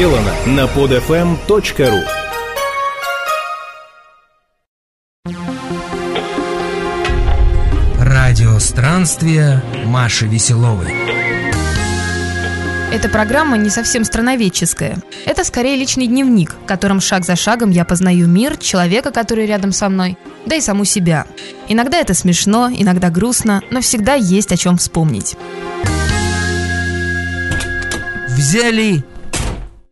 сделано на podfm.ru Радио странствия Маши Веселовой. Эта программа не совсем страноведческая. Это скорее личный дневник, в котором шаг за шагом я познаю мир, человека, который рядом со мной, да и саму себя. Иногда это смешно, иногда грустно, но всегда есть о чем вспомнить. Взяли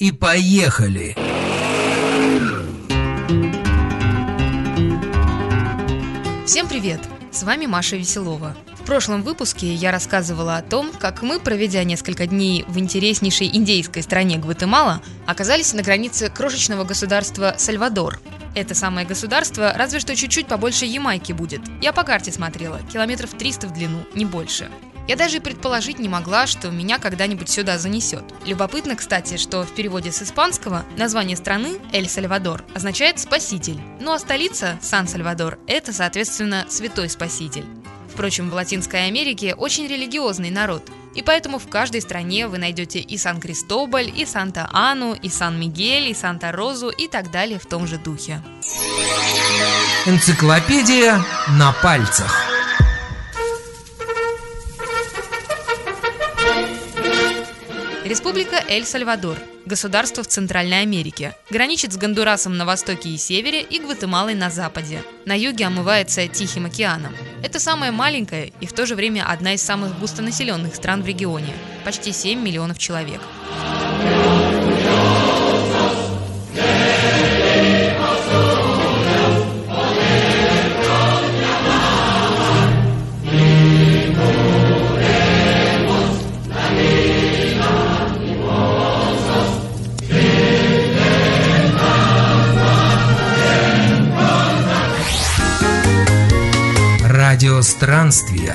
и поехали. Всем привет! С вами Маша Веселова. В прошлом выпуске я рассказывала о том, как мы, проведя несколько дней в интереснейшей индейской стране Гватемала, оказались на границе крошечного государства Сальвадор. Это самое государство разве что чуть-чуть побольше Ямайки будет. Я по карте смотрела, километров 300 в длину, не больше. Я даже и предположить не могла, что меня когда-нибудь сюда занесет. Любопытно, кстати, что в переводе с испанского название страны Эль-Сальвадор означает «спаситель», ну а столица Сан-Сальвадор – это, соответственно, «святой спаситель». Впрочем, в Латинской Америке очень религиозный народ, и поэтому в каждой стране вы найдете и Сан-Кристобаль, и Санта-Ану, и Сан-Мигель, и Санта-Розу и так далее в том же духе. Энциклопедия на пальцах. Республика Эль-Сальвадор. Государство в Центральной Америке. Граничит с Гондурасом на востоке и севере и Гватемалой на западе. На юге омывается Тихим океаном. Это самая маленькая и в то же время одна из самых густонаселенных стран в регионе. Почти 7 миллионов человек. Радио странствия.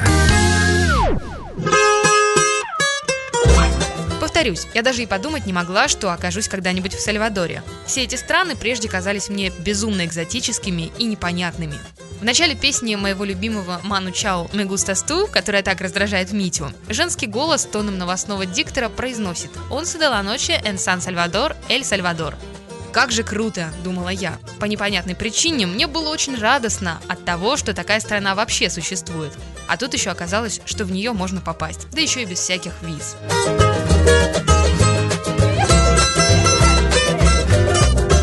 Повторюсь, я даже и подумать не могла, что окажусь когда-нибудь в Сальвадоре. Все эти страны прежде казались мне безумно экзотическими и непонятными. В начале песни моего любимого Ману Чао «Me gustas tú», которая так раздражает Митю, женский голос тоном новостного диктора произносит «Once de la noche en San Salvador, Эль Сальвадор». Как же круто, думала я. По непонятной причине мне было очень радостно от того, что такая страна вообще существует. А тут еще оказалось, что в нее можно попасть, да еще и без всяких виз.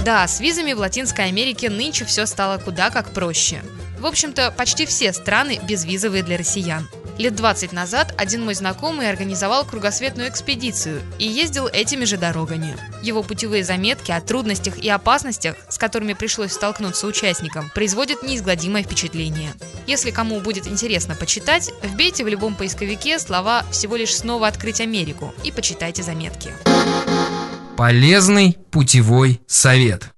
Да, с визами в Латинской Америке нынче все стало куда как проще. В общем-то, почти все страны безвизовые для россиян. Лет 20 назад один мой знакомый организовал кругосветную экспедицию и ездил этими же дорогами. Его путевые заметки о трудностях и опасностях, с которыми пришлось столкнуться участникам, производят неизгладимое впечатление. Если кому будет интересно почитать, вбейте в любом поисковике слова «всего лишь снова открыть Америку» и почитайте заметки. Полезный путевой совет.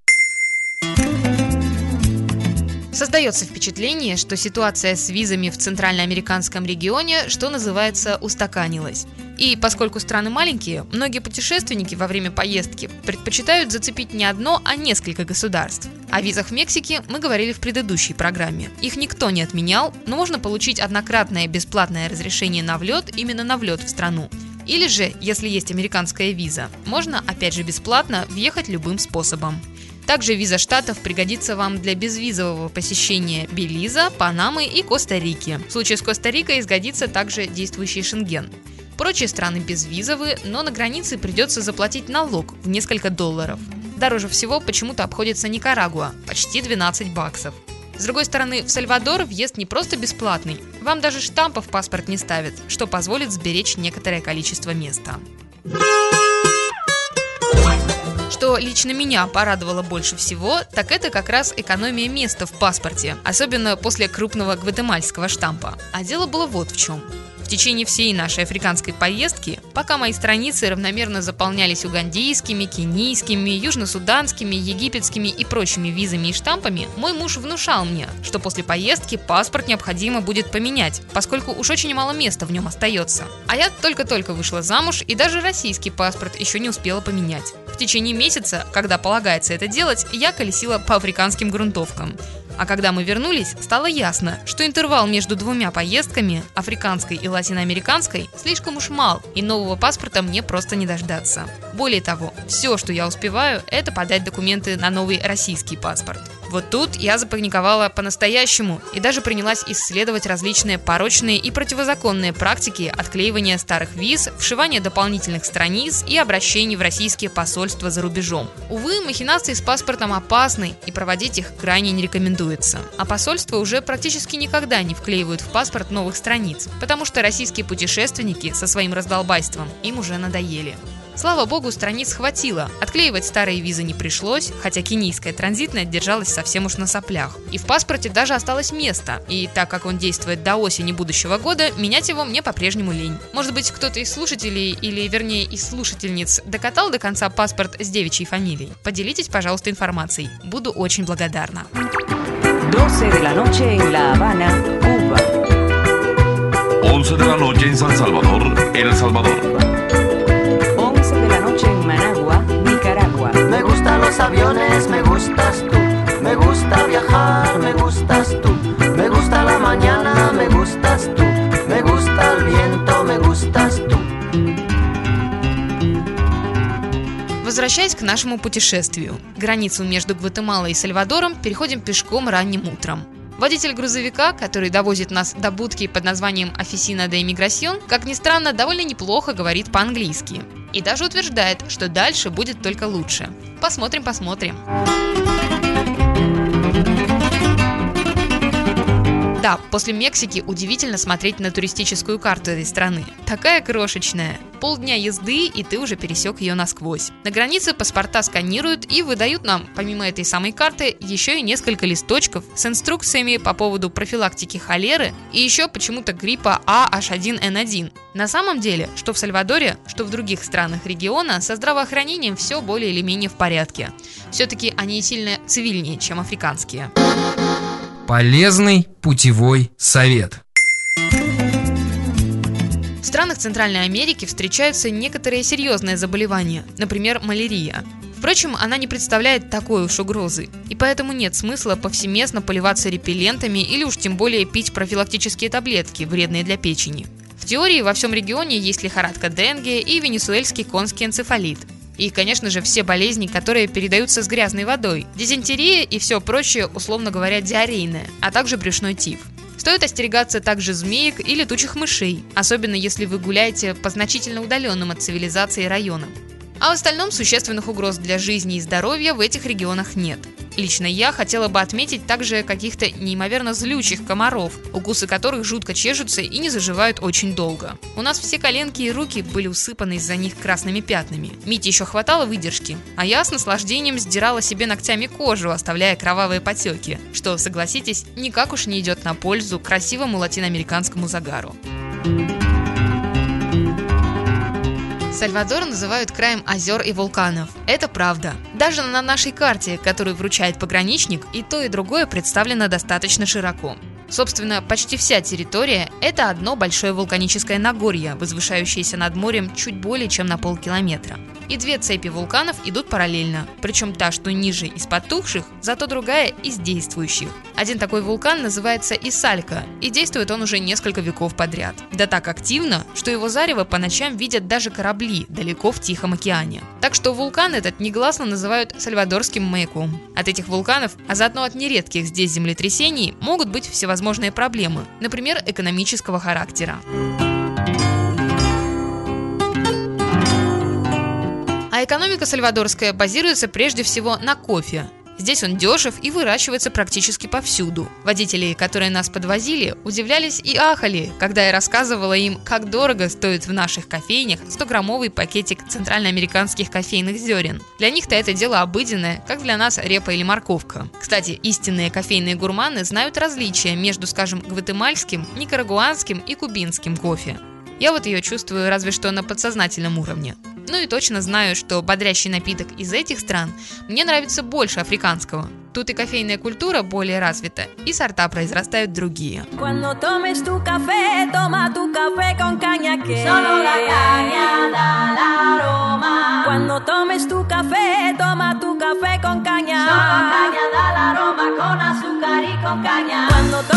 Создается впечатление, что ситуация с визами в центральноамериканском регионе, что называется, устаканилась. И поскольку страны маленькие, многие путешественники во время поездки предпочитают зацепить не одно, а несколько государств. О визах в Мексике мы говорили в предыдущей программе. Их никто не отменял, но можно получить однократное бесплатное разрешение на влет именно на влет в страну. Или же, если есть американская виза, можно, опять же бесплатно, въехать любым способом. Также виза штатов пригодится вам для безвизового посещения Белиза, Панамы и Коста-Рики. В случае с Коста-Рикой изгодится также действующий Шенген. Прочие страны безвизовые, но на границе придется заплатить налог в несколько долларов. Дороже всего почему-то обходится Никарагуа – почти 12 баксов. С другой стороны, в Сальвадор въезд не просто бесплатный, вам даже штампа в паспорт не ставят, что позволит сберечь некоторое количество места. Что лично меня порадовало больше всего, так это как раз экономия места в паспорте, особенно после крупного гватемальского штампа. А дело было вот в чем. В течение всей нашей африканской поездки, пока мои страницы равномерно заполнялись угандийскими, кенийскими, южносуданскими, египетскими и прочими визами и штампами, мой муж внушал мне, что после поездки паспорт необходимо будет поменять, поскольку уж очень мало места в нем остается. А я только-только вышла замуж и даже российский паспорт еще не успела поменять. В течение месяца, когда полагается это делать, я колесила по африканским грунтовкам. А когда мы вернулись, стало ясно, что интервал между двумя поездками, африканской и латиноамериканской, слишком уж мал, и нового паспорта мне просто не дождаться. Более того, все, что я успеваю, это подать документы на новый российский паспорт. Вот тут я запаниковала по-настоящему и даже принялась исследовать различные порочные и противозаконные практики отклеивания старых виз, вшивания дополнительных страниц и обращений в российские посольства за рубежом. Увы, махинации с паспортом опасны и проводить их крайне не рекомендуется. А посольства уже практически никогда не вклеивают в паспорт новых страниц, потому что российские путешественники со своим раздолбайством им уже надоели. Слава богу, страниц хватило. Отклеивать старые визы не пришлось, хотя кенийская транзитная держалась совсем уж на соплях. И в паспорте даже осталось место. И так как он действует до осени будущего года, менять его мне по-прежнему лень. Может быть, кто-то из слушателей, или вернее из слушательниц, докатал до конца паспорт с девичьей фамилией? Поделитесь, пожалуйста, информацией. Буду очень благодарна. 12 de la noche en La Habana, Cuba. 11 de la noche en San Salvador, El Salvador. 11 de la noche en Managua, Nicaragua. Me gustan los aviones, me gustas tú. Me gusta viajar, me gustas tú. Возвращаясь к нашему путешествию. Границу между Гватемалой и Сальвадором переходим пешком ранним утром. Водитель грузовика, который довозит нас до будки под названием Офисина де Иммиграсьон, как ни странно, довольно неплохо говорит по-английски. И даже утверждает, что дальше будет только лучше. Посмотрим, посмотрим. Да, после Мексики удивительно смотреть на туристическую карту этой страны. Такая крошечная. Полдня езды, и ты уже пересек ее насквозь. На границе паспорта сканируют и выдают нам, помимо этой самой карты, еще и несколько листочков с инструкциями по поводу профилактики холеры и еще почему-то гриппа AH1N1. На самом деле, что в Сальвадоре, что в других странах региона, со здравоохранением все более или менее в порядке. Все-таки они сильно цивильнее, чем африканские. Полезный путевой совет. В странах Центральной Америки встречаются некоторые серьезные заболевания, например, малярия. Впрочем, она не представляет такой уж угрозы, и поэтому нет смысла повсеместно поливаться репеллентами или уж тем более пить профилактические таблетки, вредные для печени. В теории во всем регионе есть лихорадка Денге и венесуэльский конский энцефалит. И, конечно же, все болезни, которые передаются с грязной водой. Дизентерия и все прочее, условно говоря, диарейное, а также брюшной тиф. Стоит остерегаться также змеек и летучих мышей, особенно если вы гуляете по значительно удаленным от цивилизации районам. А в остальном существенных угроз для жизни и здоровья в этих регионах нет. Лично я хотела бы отметить также каких-то неимоверно злючих комаров, укусы которых жутко чешутся и не заживают очень долго. У нас все коленки и руки были усыпаны из-за них красными пятнами. Мите еще хватало выдержки, а я с наслаждением сдирала себе ногтями кожу, оставляя кровавые потеки, что, согласитесь, никак уж не идет на пользу красивому латиноамериканскому загару. Сальвадор называют краем озер и вулканов. Это правда. Даже на нашей карте, которую вручает пограничник, и то, и другое представлено достаточно широко. Собственно, почти вся территория – это одно большое вулканическое Нагорье, возвышающееся над морем чуть более чем на полкилометра. И две цепи вулканов идут параллельно, причем та, что ниже из потухших, зато другая из действующих. Один такой вулкан называется Исалька, и действует он уже несколько веков подряд. Да так активно, что его зарево по ночам видят даже корабли далеко в Тихом океане. Так что вулкан этот негласно называют Сальвадорским маяком. От этих вулканов, а заодно от нередких здесь землетрясений, могут быть всевозможные проблемы, например, экономического характера. А экономика сальвадорская базируется прежде всего на кофе. Здесь он дешев и выращивается практически повсюду. Водители, которые нас подвозили, удивлялись и ахали, когда я рассказывала им, как дорого стоит в наших кофейнях 100-граммовый пакетик центральноамериканских кофейных зерен. Для них-то это дело обыденное, как для нас репа или морковка. Кстати, истинные кофейные гурманы знают различия между, скажем, гватемальским, никарагуанским и кубинским кофе. Я вот ее чувствую разве что на подсознательном уровне. Ну и точно знаю, что бодрящий напиток из этих стран мне нравится больше африканского. Тут и кофейная культура более развита, и сорта произрастают другие. Cuando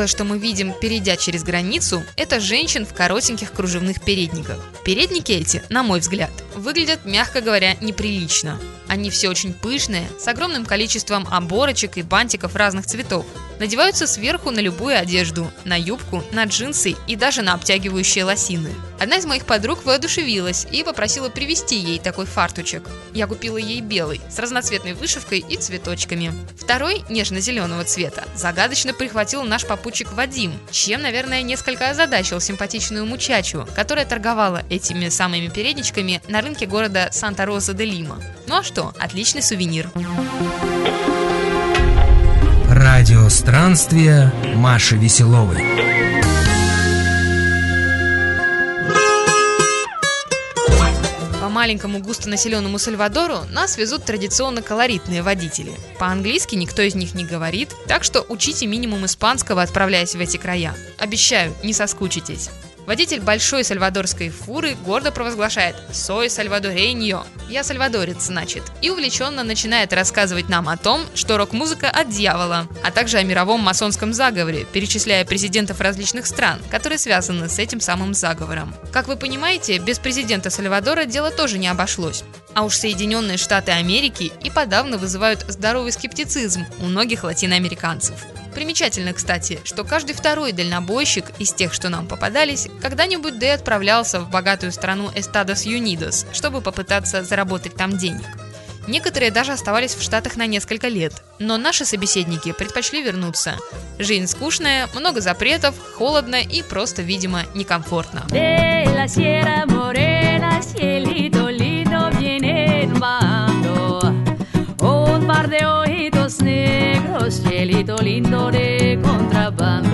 Первое, что мы видим, перейдя через границу, это женщин в коротеньких кружевных передниках. Передники эти, на мой взгляд, выглядят, мягко говоря, неприлично. Они все очень пышные, с огромным количеством оборочек и бантиков разных цветов. Надеваются сверху на любую одежду, на юбку, на джинсы и даже на обтягивающие лосины. Одна из моих подруг воодушевилась и попросила привезти ей такой фартучек. Я купила ей белый, с разноцветной вышивкой и цветочками. Второй, нежно-зеленого цвета, загадочно прихватил наш попутчик Вадим, чем, наверное, несколько озадачил симпатичную мучачу, которая торговала этими самыми передничками на рынке города Санта-Роза де Лима. Ну а что, отличный сувенир. Радиостранствие Маши Веселовой. По маленькому густонаселенному Сальвадору нас везут традиционно колоритные водители. По-английски никто из них не говорит, так что учите минимум испанского, отправляясь в эти края. Обещаю, не соскучитесь. Водитель большой сальвадорской фуры гордо провозглашает «Сой сальвадореньо» – «Я сальвадорец», значит, и увлеченно начинает рассказывать нам о том, что рок-музыка от дьявола, а также о мировом масонском заговоре, перечисляя президентов различных стран, которые связаны с этим самым заговором. Как вы понимаете, без президента Сальвадора дело тоже не обошлось. А уж Соединенные Штаты Америки и подавно вызывают здоровый скептицизм у многих латиноамериканцев. Примечательно, кстати, что каждый второй дальнобойщик из тех, что нам попадались, когда-нибудь да и отправлялся в богатую страну Эстадос Юнидос, чтобы попытаться заработать там денег. Некоторые даже оставались в Штатах на несколько лет, но наши собеседники предпочли вернуться. Жизнь скучная, много запретов, холодно и просто, видимо, некомфортно. De la Sierra Morena, cielito cielito lindo de contrabando.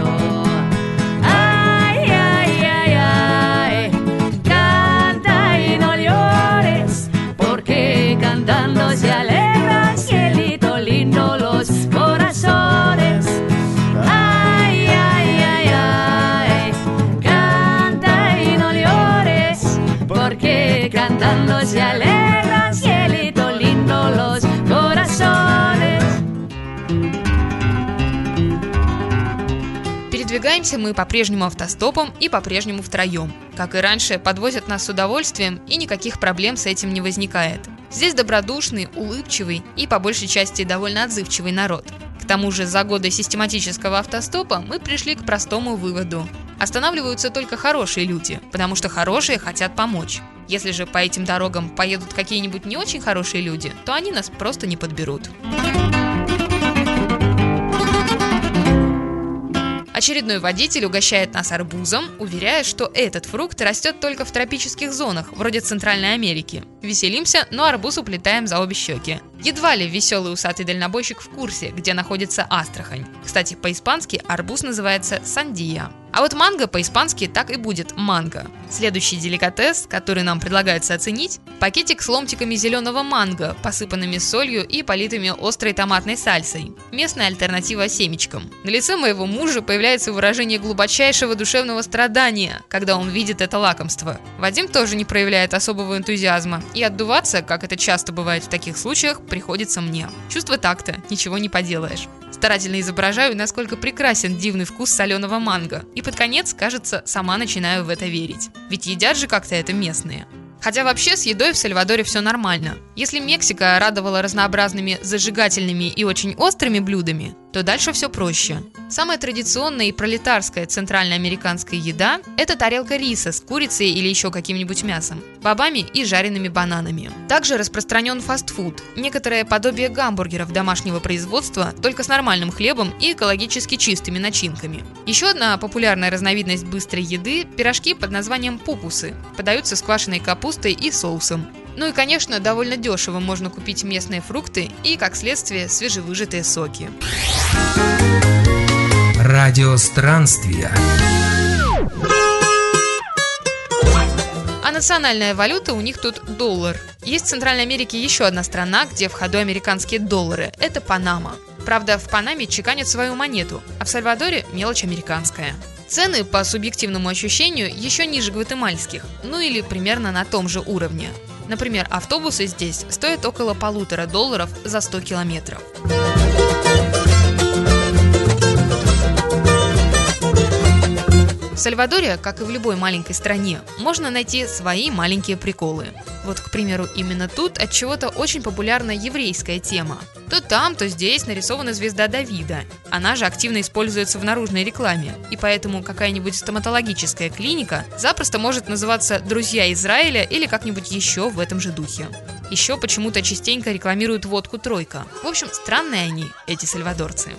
Мы по-прежнему автостопом и по-прежнему втроем. Как и раньше, подвозят нас с удовольствием и никаких проблем с этим не возникает. Здесь добродушный, улыбчивый и по большей части довольно отзывчивый народ. К тому же за годы систематического автостопа мы пришли к простому выводу. Останавливаются только хорошие люди, потому что хорошие хотят помочь. Если же по этим дорогам поедут какие-нибудь не очень хорошие люди, то они нас просто не подберут. Очередной водитель угощает нас арбузом, уверяя, что этот фрукт растет только в тропических зонах, вроде Центральной Америки. Веселимся, но арбуз уплетаем за обе щеки. Едва ли веселый усатый дальнобойщик в курсе, где находится Астрахань. Кстати, по-испански арбуз называется сандия. А вот манго по-испански так и будет манго. Следующий деликатес, который нам предлагается оценить – пакетик с ломтиками зеленого манго, посыпанными солью и политыми острой томатной сальсой. Местная альтернатива семечкам. На лице моего мужа появляется выражение глубочайшего душевного страдания, когда он видит это лакомство. Вадим тоже не проявляет особого энтузиазма, и отдуваться, как это часто бывает в таких случаях, приходится мне. Чувство такта, ничего не поделаешь. Старательно изображаю, насколько прекрасен дивный вкус соленого манго. И под конец, кажется, сама начинаю в это верить. Ведь едят же как-то это местные. Хотя вообще с едой в Сальвадоре все нормально. Если Мексика радовала разнообразными зажигательными и очень острыми блюдами, то дальше все проще. Самая традиционная и пролетарская центральноамериканская еда – это тарелка риса с курицей или еще каким-нибудь мясом, бобами и жареными бананами. Также распространен фастфуд – некоторое подобие гамбургеров домашнего производства, только с нормальным хлебом и экологически чистыми начинками. Еще одна популярная разновидность быстрой еды – пирожки под названием пупусы. Подаются с квашеной капустой и соусом. Ну и, конечно, довольно дешево можно купить местные фрукты и, как следствие, свежевыжатые соки. Радиостранствия. А национальная валюта у них тут доллар. Есть в Центральной Америке еще одна страна, где в ходу американские доллары. Это Панама. Правда, в Панаме чеканят свою монету, а в Сальвадоре мелочь американская. Цены, по субъективному ощущению, еще ниже гватемальских, ну или примерно на том же уровне. Например, автобусы здесь стоят около полутора долларов за 100 километров. В Сальвадоре, как и в любой маленькой стране, можно найти свои маленькие приколы. Вот, к примеру, именно тут от чего-то очень популярна еврейская тема. То там, то здесь нарисована звезда Давида. Она же активно используется в наружной рекламе, и поэтому какая-нибудь стоматологическая клиника запросто может называться «Друзья Израиля» или как-нибудь еще в этом же духе. Еще почему-то частенько рекламируют водку «Тройка». В общем, странные они, эти сальвадорцы.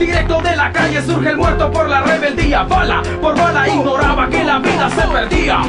Directo de la calle surge el muerto por la rebeldía, bala por bala ignoraba que la vida se perdía.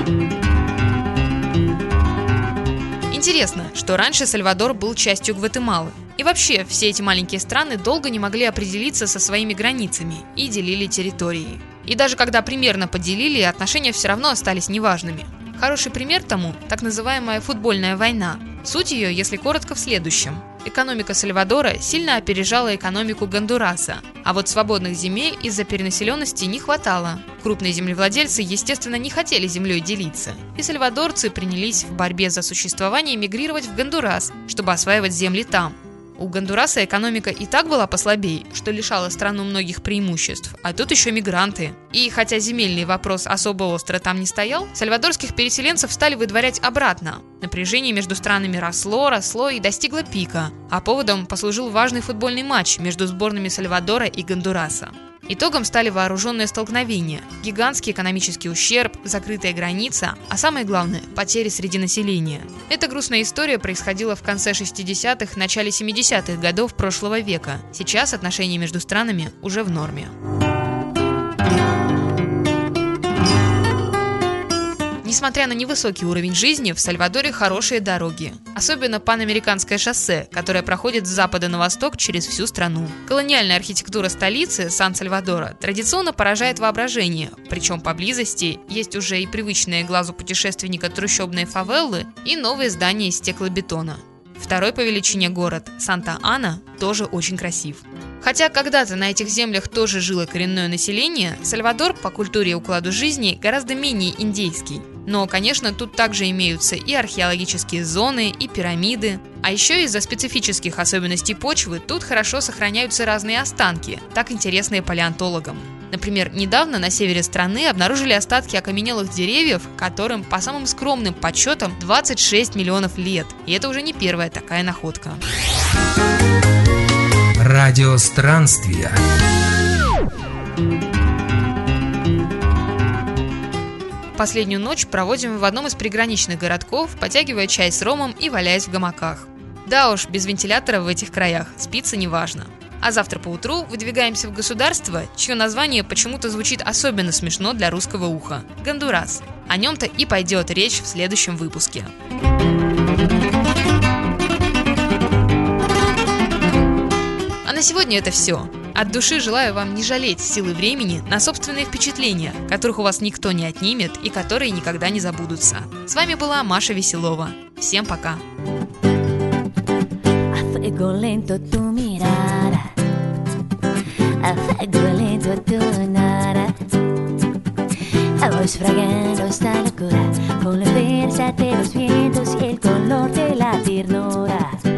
Интересно, что раньше Сальвадор был частью Гватемалы. И вообще, все эти маленькие страны долго не могли определиться со своими границами и делили территории. И даже когда примерно поделили, отношения все равно остались неважными. Хороший пример тому – так называемая футбольная война. Суть ее, если коротко, в следующем. Экономика Сальвадора сильно опережала экономику Гондураса, а вот свободных земель из-за перенаселенности не хватало. Крупные землевладельцы, естественно, не хотели землей делиться, и сальвадорцы принялись в борьбе за существование мигрировать в Гондурас, чтобы осваивать земли там. У Гондураса экономика и так была послабее, что лишала страну многих преимуществ, а тут еще мигранты. И хотя земельный вопрос особо остро там не стоял, сальвадорских переселенцев стали выдворять обратно. Напряжение между странами росло, росло и достигло пика, а поводом послужил важный футбольный матч между сборными Сальвадора и Гондураса. Итогом стали вооруженные столкновения, гигантский экономический ущерб, закрытая граница, а самое главное – потери среди населения. Эта грустная история происходила в конце 60-х, начале 70-х годов прошлого века. Сейчас отношения между странами уже в норме. Несмотря на невысокий уровень жизни, в Сальвадоре хорошие дороги. Особенно панамериканское шоссе, которое проходит с запада на восток через всю страну. Колониальная архитектура столицы, Сан-Сальвадора, традиционно поражает воображение, причем поблизости есть уже и привычные глазу путешественника трущобные фавеллы и новые здания из стеклобетона. Второй по величине город, Санта-Ана, тоже очень красив. Хотя когда-то на этих землях тоже жило коренное население, Сальвадор по культуре и укладу жизни гораздо менее индейский. Но, конечно, тут также имеются и археологические зоны, и пирамиды. А еще из-за специфических особенностей почвы тут хорошо сохраняются разные останки, так интересные палеонтологам. Например, недавно на севере страны обнаружили остатки окаменелых деревьев, которым, по самым скромным подсчетам, 26 миллионов лет. И это уже не первая такая находка. Радио странствия. Последнюю ночь проводим в одном из приграничных городков, потягивая чай с ромом и валяясь в гамаках. Да уж, без вентилятора в этих краях спится неважно. А завтра поутру выдвигаемся в государство, чье название почему-то звучит особенно смешно для русского уха – Гондурас. О нем-то и пойдет речь в следующем выпуске. А на сегодня это все. От души желаю вам не жалеть силы времени на собственные впечатления, которых у вас никто не отнимет и которые никогда не забудутся. С вами была Маша Веселова. Всем пока. A a fragando esta locura fuerza de los vientos y el color de la ternura.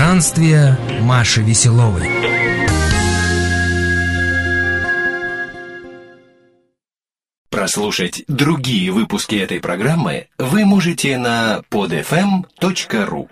Странствия Маши Веселовой. Прослушать другие выпуски этой программы вы можете на podfm.ru.